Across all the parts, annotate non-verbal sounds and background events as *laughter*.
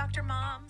Dr. Moms.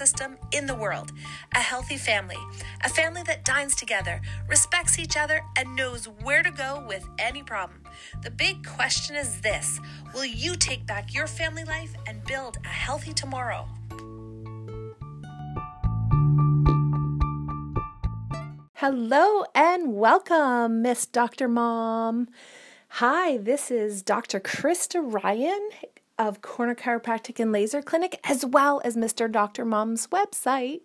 system in the world. A healthy family, a family that dines together, respects each other, and knows where to go with any problem. The big question is this Will you take back your family life and build a healthy tomorrow? Hello and welcome, Miss Dr. Mom. Hi, this is Dr. Krista Ryan of Corner Chiropractic and Laser Clinic, as well as Mr. Dr. Mom's website.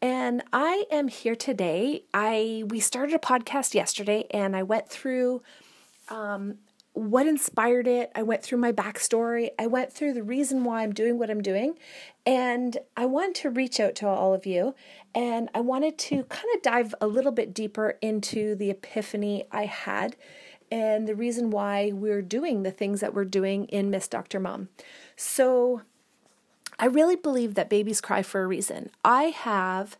And I am here today. I we started a podcast yesterday, and I went through um, what inspired it. I went through my backstory. I went through the reason why I'm doing what I'm doing. And I wanted to reach out to all of you and I wanted to kind of dive a little bit deeper into the epiphany I had and the reason why we're doing the things that we're doing in Miss Dr. Mom. So I really believe that babies cry for a reason. I have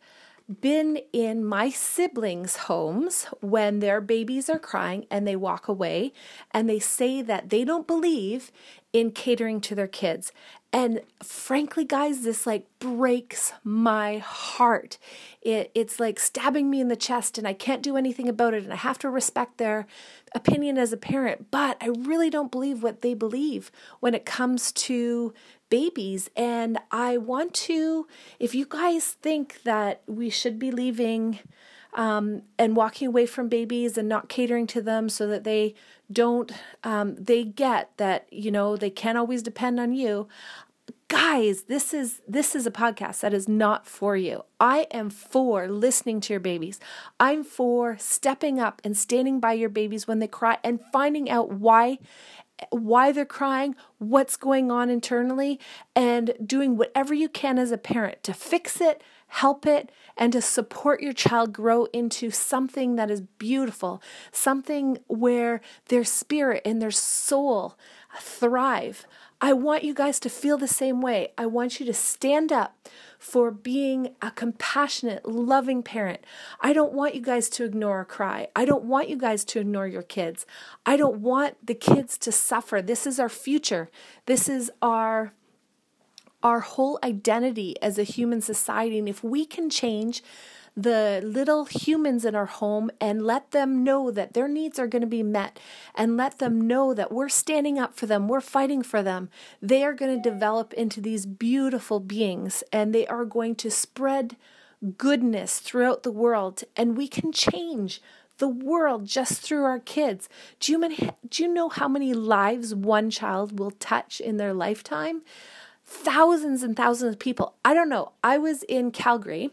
been in my siblings' homes when their babies are crying and they walk away and they say that they don't believe in catering to their kids. And frankly, guys, this like breaks my heart. It, it's like stabbing me in the chest, and I can't do anything about it. And I have to respect their opinion as a parent, but I really don't believe what they believe when it comes to babies. And I want to, if you guys think that we should be leaving um, and walking away from babies and not catering to them so that they don't, um, they get that, you know, they can't always depend on you. Guys, this is this is a podcast that is not for you. I am for listening to your babies. I'm for stepping up and standing by your babies when they cry and finding out why why they're crying, what's going on internally, and doing whatever you can as a parent to fix it, help it, and to support your child grow into something that is beautiful, something where their spirit and their soul thrive. I want you guys to feel the same way. I want you to stand up for being a compassionate, loving parent. I don't want you guys to ignore a cry. I don't want you guys to ignore your kids. I don't want the kids to suffer. This is our future. This is our our whole identity as a human society and if we can change the little humans in our home and let them know that their needs are going to be met and let them know that we're standing up for them, we're fighting for them. They are going to develop into these beautiful beings and they are going to spread goodness throughout the world and we can change the world just through our kids. Do you, do you know how many lives one child will touch in their lifetime? Thousands and thousands of people. I don't know. I was in Calgary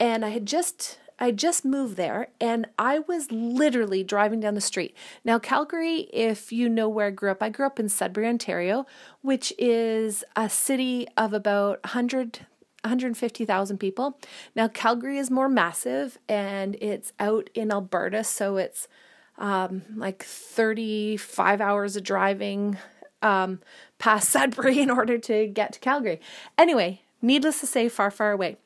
and I had just I just moved there and I was literally driving down the street. Now, Calgary, if you know where I grew up, I grew up in Sudbury, Ontario, which is a city of about 100, 150,000 people. Now, Calgary is more massive and it's out in Alberta, so it's um, like 35 hours of driving um, past *laughs* Sudbury in order to get to Calgary. Anyway, needless to say, far, far away.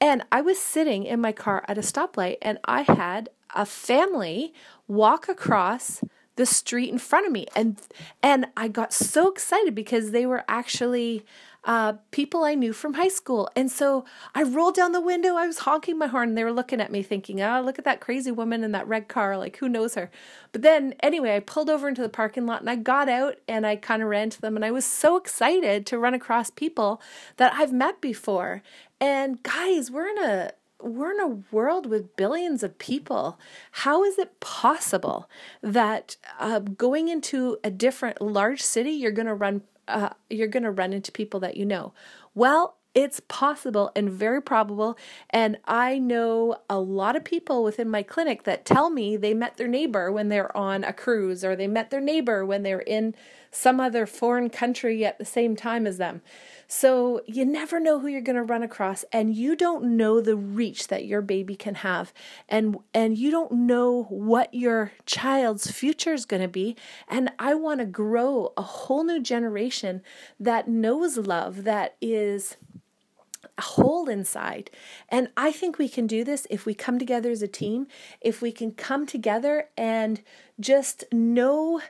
And I was sitting in my car at a stoplight and I had a family walk across the street in front of me and and I got so excited because they were actually uh, people I knew from high school. And so I rolled down the window. I was honking my horn. They were looking at me thinking, oh, look at that crazy woman in that red car. Like, who knows her? But then, anyway, I pulled over into the parking lot and I got out and I kind of ran to them. And I was so excited to run across people that I've met before. And guys, we're in a we're in a world with billions of people. How is it possible that uh, going into a different large city, you're going to run uh, you're going to run into people that you know? Well, It's possible and very probable. And I know a lot of people within my clinic that tell me they met their neighbor when they're on a cruise or they met their neighbor when they're in some other foreign country at the same time as them. So you never know who you're going to run across and you don't know the reach that your baby can have and and you don't know what your child's future is going to be and I want to grow a whole new generation that knows love that is whole inside. And I think we can do this if we come together as a team, if we can come together and just know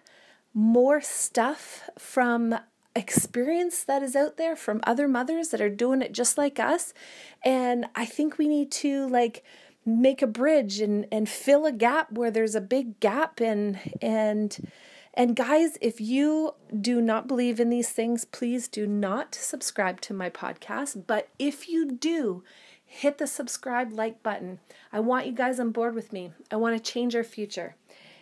more stuff from experience that is out there from other mothers that are doing it just like us. And I think we need to like make a bridge and and fill a gap where there's a big gap and and and guys, if you do not believe in these things, please do not subscribe to my podcast. But if you do, hit the subscribe like button. I want you guys on board with me. I want to change our future.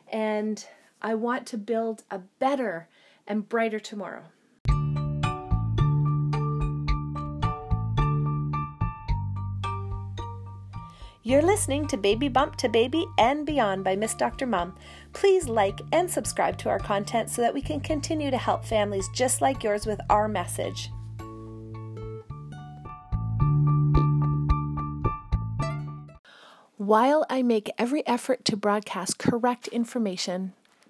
And I want to build a better and brighter tomorrow. You're listening to Baby Bump to Baby and Beyond by Miss Dr. Mom. Please like and subscribe to our content so that we can continue to help families just like yours with our message. While I make every effort to broadcast correct information,